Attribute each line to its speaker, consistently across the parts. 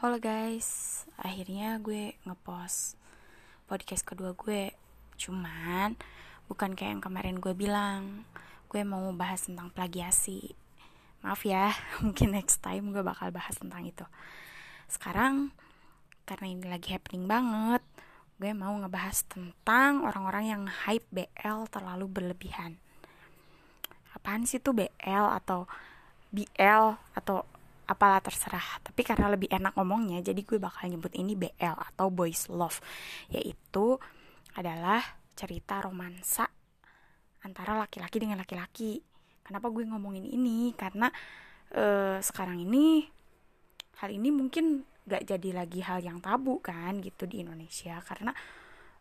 Speaker 1: Halo guys, akhirnya gue ngepost podcast kedua gue. Cuman bukan kayak yang kemarin gue bilang. Gue mau bahas tentang plagiasi. Maaf ya, mungkin next time gue bakal bahas tentang itu. Sekarang karena ini lagi happening banget, gue mau ngebahas tentang orang-orang yang hype BL terlalu berlebihan. Apaan sih tuh BL atau BL atau apalah terserah. Tapi karena lebih enak ngomongnya jadi gue bakal nyebut ini BL atau boys love. Yaitu adalah cerita romansa antara laki-laki dengan laki-laki. Kenapa gue ngomongin ini? Karena uh, sekarang ini hal ini mungkin gak jadi lagi hal yang tabu kan gitu di Indonesia. Karena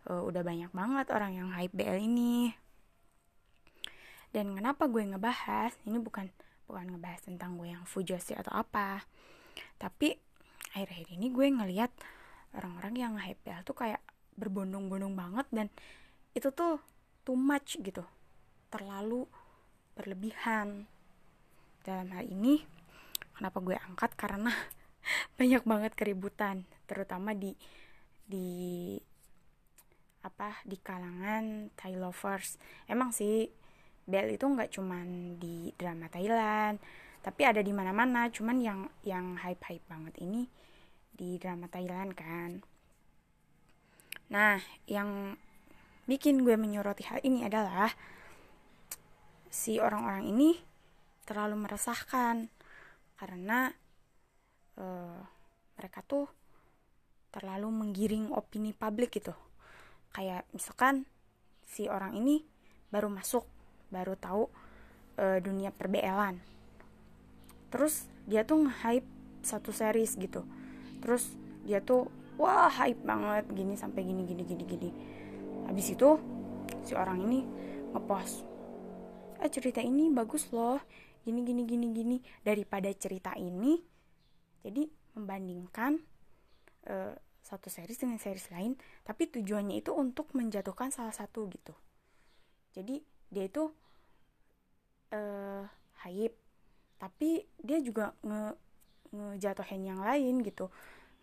Speaker 1: uh, udah banyak banget orang yang hype BL ini. Dan kenapa gue ngebahas? Ini bukan bukan ngebahas tentang gue yang fujoshi atau apa. Tapi akhir-akhir ini gue ngeliat orang-orang yang HPL tuh kayak berbondong-bondong banget dan itu tuh too much gitu. Terlalu berlebihan. Dalam hal ini kenapa gue angkat? Karena banyak banget keributan terutama di di apa di kalangan Thai lovers. Emang sih Bel itu nggak cuman di drama Thailand tapi ada di mana-mana. Cuman yang yang hype hype banget ini di drama Thailand kan. Nah yang bikin gue menyoroti hal ini adalah si orang-orang ini terlalu meresahkan karena uh, mereka tuh terlalu menggiring opini publik gitu. Kayak misalkan si orang ini baru masuk baru tahu uh, dunia perbelan terus dia tuh nge-hype satu series gitu. Terus dia tuh wah hype banget gini sampai gini gini gini gini. Habis itu si orang ini ngepost eh cerita ini bagus loh gini gini gini gini. Daripada cerita ini jadi membandingkan uh, satu series dengan series lain tapi tujuannya itu untuk menjatuhkan salah satu gitu. Jadi dia itu uh, hype tapi dia juga nge ngejatuhin yang lain gitu.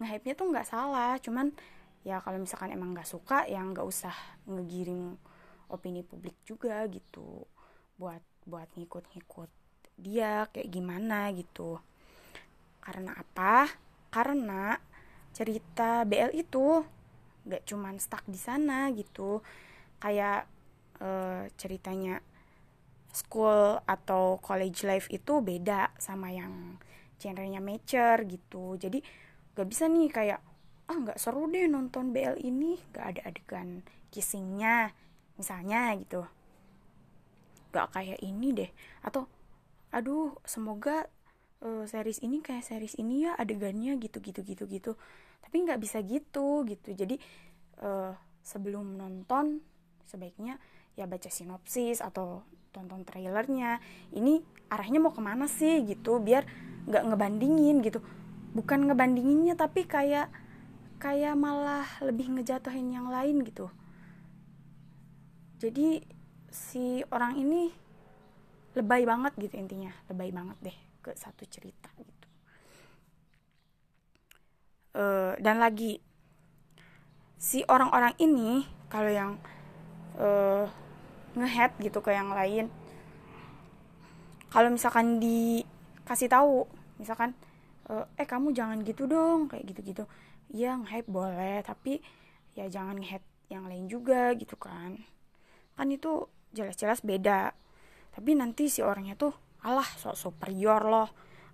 Speaker 1: Nge-hype-nya tuh nggak salah cuman ya kalau misalkan emang nggak suka ya nggak usah ngegiring opini publik juga gitu. Buat buat ngikut-ngikut dia kayak gimana gitu. Karena apa? Karena cerita BL itu nggak cuman stuck di sana gitu. Kayak uh, ceritanya school atau college life itu beda sama yang genrenya mature gitu. Jadi gak bisa nih kayak ah nggak seru deh nonton BL ini. Gak ada adegan kissingnya misalnya gitu. Gak kayak ini deh. Atau aduh semoga uh, series ini kayak series ini ya adegannya gitu gitu gitu gitu. Tapi nggak bisa gitu gitu. Jadi uh, sebelum nonton sebaiknya ya baca sinopsis atau tonton trailernya. Ini arahnya mau ke mana sih gitu biar nggak ngebandingin gitu. Bukan ngebandinginnya tapi kayak kayak malah lebih ngejatuhin yang lain gitu. Jadi si orang ini lebay banget gitu intinya. Lebay banget deh ke satu cerita gitu. Uh, dan lagi si orang-orang ini kalau yang uh, ngehead gitu ke yang lain. Kalau misalkan dikasih tahu misalkan eh, eh kamu jangan gitu dong kayak gitu-gitu. Ya nge boleh tapi ya jangan nge yang lain juga gitu kan. Kan itu jelas-jelas beda. Tapi nanti si orangnya tuh alah sok superior loh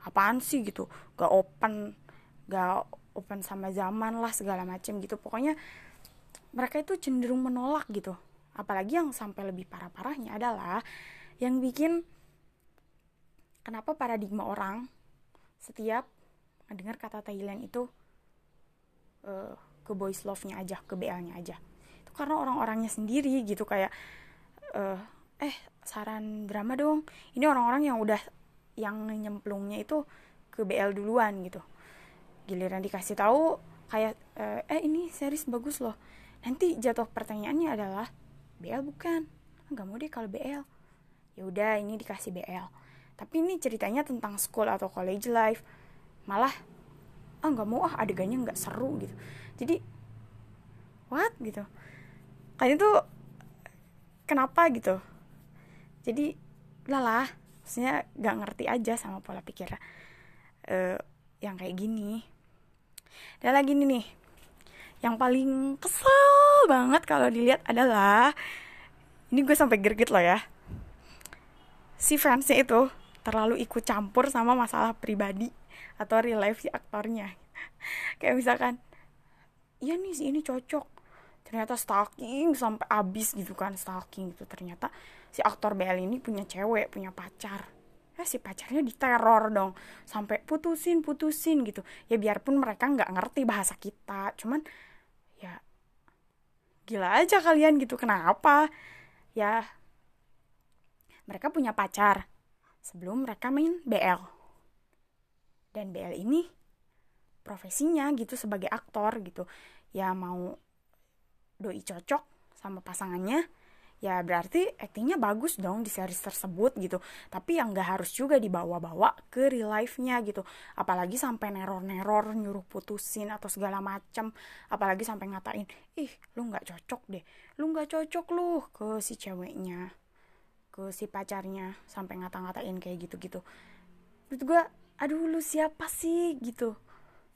Speaker 1: apaan sih? gitu. Gak open gak open sama zaman lah segala macem gitu. Pokoknya mereka itu cenderung menolak gitu apalagi yang sampai lebih parah-parahnya adalah yang bikin kenapa paradigma orang setiap mendengar kata Thailand itu uh, ke boys love-nya aja, ke BL-nya aja. Itu karena orang-orangnya sendiri gitu kayak uh, eh saran drama dong. Ini orang-orang yang udah yang nyemplungnya itu ke BL duluan gitu. Giliran dikasih tahu kayak uh, eh ini series bagus loh. Nanti jatuh pertanyaannya adalah BL bukan? Nggak mau deh kalau BL ya udah ini dikasih BL tapi ini ceritanya tentang school atau college life. Malah ah nggak mau ah adegannya nggak seru gitu. Jadi what gitu? Kalian tuh kenapa gitu? Jadi lah maksudnya nggak ngerti aja sama pola pikir uh, yang kayak gini. Dan lagi nih nih yang paling kesel banget kalau dilihat adalah ini gue sampai gerget loh ya. Si fansnya itu terlalu ikut campur sama masalah pribadi atau real life si aktornya. Kayak misalkan iya nih si ini cocok. Ternyata stalking sampai abis gitu kan stalking gitu. Ternyata si aktor BL ini punya cewek punya pacar. Eh si pacarnya diteror dong. Sampai putusin putusin gitu. Ya biarpun mereka nggak ngerti bahasa kita cuman ya gila aja kalian gitu kenapa ya mereka punya pacar sebelum mereka main BL. Dan BL ini profesinya gitu sebagai aktor gitu. Ya mau doi cocok sama pasangannya, ya berarti aktingnya bagus dong di series tersebut gitu. Tapi yang gak harus juga dibawa-bawa ke real life-nya gitu. Apalagi sampai neror-neror nyuruh putusin atau segala macam. Apalagi sampai ngatain, ih lu gak cocok deh, lu gak cocok lu ke si ceweknya ke si pacarnya sampai ngata-ngatain kayak gitu-gitu menurut gue aduh lu siapa sih gitu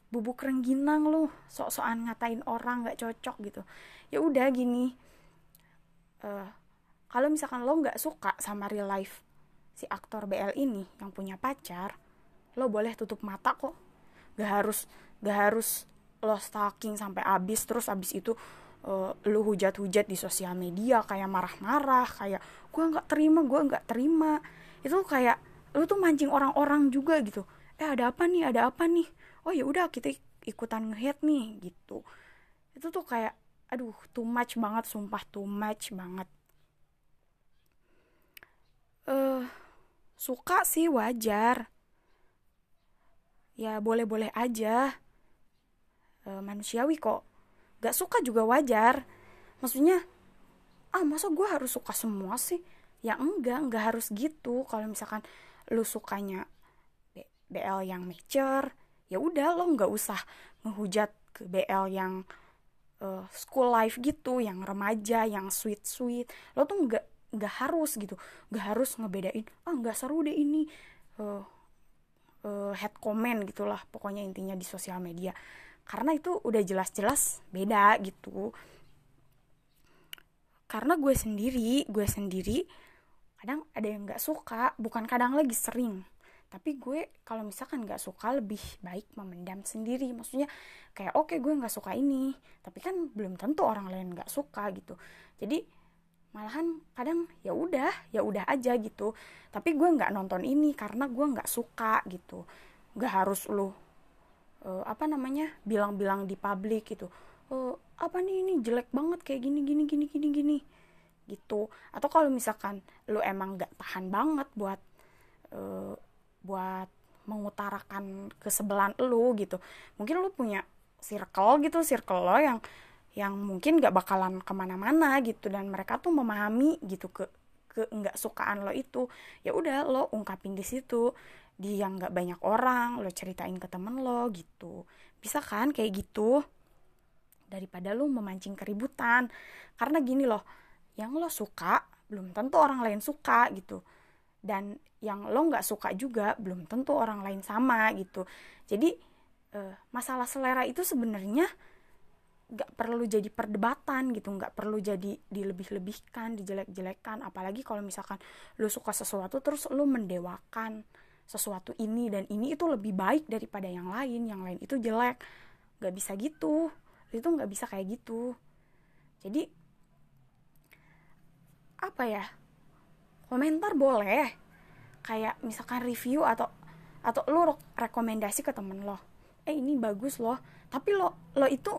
Speaker 1: bubuk rengginang lu sok-sokan ngatain orang nggak cocok gitu ya udah gini uh, kalau misalkan lo nggak suka sama real life si aktor BL ini yang punya pacar lo boleh tutup mata kok. Gak harus gak harus lo stalking sampai abis terus abis itu uh, lu hujat-hujat di sosial media kayak marah-marah kayak gue nggak terima gue nggak terima. Itu kayak lu tuh mancing orang-orang juga gitu. Eh ada apa nih ada apa nih? Oh ya udah kita ikutan ngehead nih gitu. Itu tuh kayak aduh too much banget sumpah too much banget. Eh uh, suka sih wajar. Ya boleh-boleh aja. Uh, manusiawi kok. Gak suka juga wajar. Maksudnya ah masa gue harus suka semua sih? Ya enggak enggak harus gitu. Kalau misalkan lu sukanya BL yang mature ya udah lo nggak usah ngehujat ke BL yang uh, school life gitu yang remaja yang sweet sweet lo tuh nggak nggak harus gitu. Nggak harus ngebedain ah nggak seru deh ini. Uh, uh, head comment gitulah pokoknya intinya di sosial media. Karena itu udah jelas-jelas beda gitu. Karena gue sendiri gue sendiri kadang ada yang nggak suka bukan kadang lagi sering tapi gue kalau misalkan nggak suka lebih baik memendam sendiri. Maksudnya kayak oke okay, gue nggak suka ini. Tapi kan belum tentu orang lain nggak suka gitu. Jadi malahan kadang ya udah ya udah aja gitu. Tapi gue nggak nonton ini karena gue nggak suka gitu. Nggak harus lo uh, apa namanya bilang-bilang di publik gitu. Uh, apa nih ini jelek banget kayak gini gini gini gini gini. Gitu. Atau kalau misalkan lu emang gak tahan banget buat uh, buat mengutarakan kesebelan lu gitu. Mungkin lu punya circle gitu circle lo yang yang mungkin gak bakalan ke mana-mana gitu dan mereka tuh memahami gitu ke ke nggak sukaan lo itu. Ya udah lo ungkapin di situ di yang nggak banyak orang lo ceritain ke temen lo gitu. Bisa kan kayak gitu? Daripada lo memancing keributan. Karena gini loh yang lo suka belum tentu orang lain suka gitu dan yang lo nggak suka juga belum tentu orang lain sama gitu. Jadi eh, masalah selera itu sebenarnya nggak perlu jadi perdebatan gitu. Nggak perlu jadi dilebih-lebihkan dijelek-jelekan. Apalagi kalau misalkan lo suka sesuatu terus lo mendewakan sesuatu ini dan ini itu lebih baik daripada yang lain. Yang lain itu jelek. Nggak bisa gitu. Itu nggak bisa kayak gitu. Jadi apa ya komentar boleh. Kayak misalkan review atau atau lo rekomendasi ke temen lo. Eh ini bagus loh. Tapi lo lo itu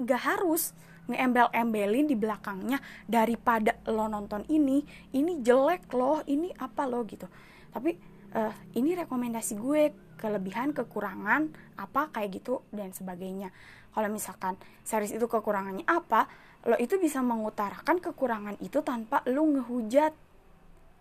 Speaker 1: nggak harus ngeembel-embelin di belakangnya daripada lo nonton ini. Ini jelek loh ini apa lo gitu. Tapi uh, ini rekomendasi gue kelebihan kekurangan apa kayak gitu dan sebagainya. Kalau misalkan series itu kekurangannya apa lo itu bisa mengutarakan kekurangan itu tanpa lo ngehujat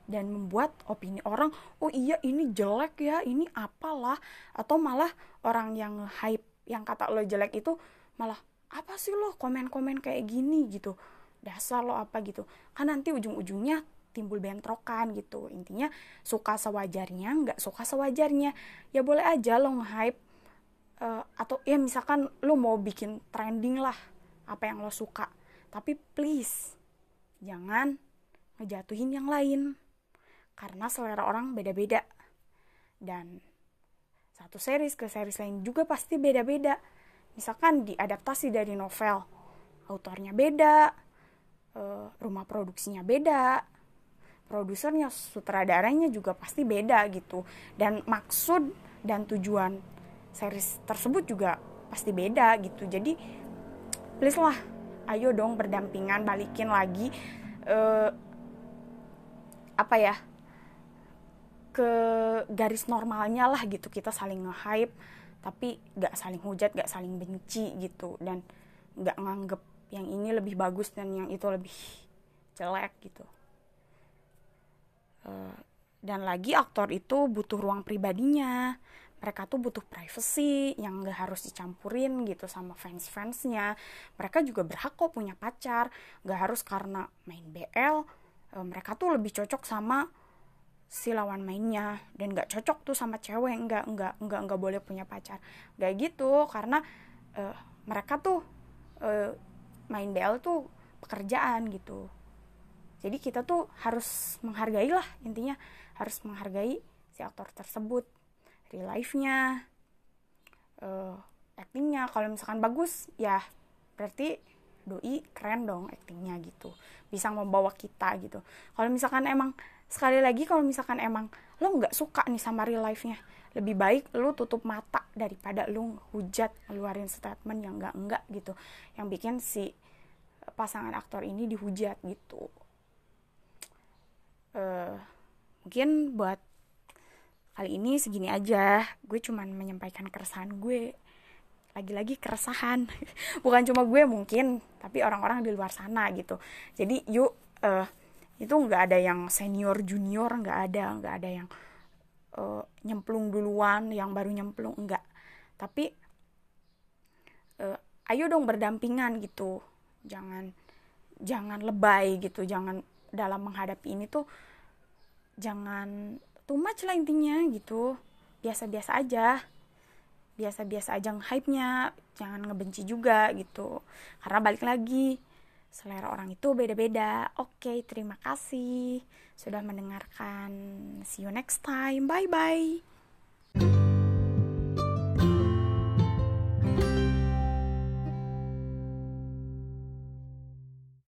Speaker 1: dan membuat opini orang oh iya ini jelek ya ini apalah. Atau malah orang yang hype yang kata lo jelek itu malah apa sih lo komen-komen kayak gini? Gitu. Dasar lo apa? Gitu. Kan nanti ujung-ujungnya timbul bentrokan gitu. Intinya suka sewajarnya nggak suka sewajarnya. Ya boleh aja lo nge-hype uh, atau ya misalkan lo mau bikin trending lah apa yang lo suka. Tapi please jangan ngejatuhin yang lain karena selera orang beda-beda. Dan satu series ke series lain juga pasti beda-beda. Misalkan diadaptasi dari novel autornya beda uh, rumah produksinya beda produsernya sutradaranya juga pasti beda gitu. Dan maksud dan tujuan series tersebut juga pasti beda gitu. Jadi please lah ayo dong berdampingan balikin lagi uh, apa ya ke garis normalnya lah gitu. Kita saling nge-hype tapi gak saling hujat gak saling benci gitu. Dan gak nganggep yang ini lebih bagus dan yang itu lebih jelek gitu. Uh, dan lagi aktor itu butuh ruang pribadinya. Mereka tuh butuh privacy yang gak harus dicampurin gitu sama fans-fansnya. Mereka juga berhak kok punya pacar. Gak harus karena main BL uh, mereka tuh lebih cocok sama si lawan mainnya dan nggak cocok tuh sama cewek nggak nggak nggak nggak boleh punya pacar. Nggak gitu karena uh, mereka tuh uh, main BL tuh pekerjaan gitu. Jadi kita tuh harus menghargai lah intinya. Harus menghargai si aktor tersebut. Real life-nya uh, actingnya. Kalau misalkan bagus ya berarti doi keren dong actingnya gitu. Bisa membawa kita gitu. Kalau misalkan emang sekali lagi kalau misalkan emang lo nggak suka nih sama real life-nya lebih baik lo tutup mata daripada lo hujat ngeluarin statement yang enggak enggak gitu. Yang bikin si pasangan aktor ini dihujat gitu. Uh, mungkin buat kali ini segini aja. Gue cuman menyampaikan keresahan gue lagi-lagi keresahan. Bukan cuma gue mungkin tapi orang-orang di luar sana gitu. Jadi yuk uh, itu nggak ada yang senior junior nggak ada nggak ada yang uh, nyemplung duluan yang baru nyemplung enggak tapi uh, ayo dong berdampingan gitu. Jangan jangan lebay gitu jangan dalam menghadapi ini tuh jangan too much lah intinya gitu. Biasa-biasa aja biasa-biasa aja hype-nya jangan ngebenci juga gitu karena balik lagi selera orang itu beda-beda. Oke, terima kasih sudah mendengarkan. See you next time. Bye bye.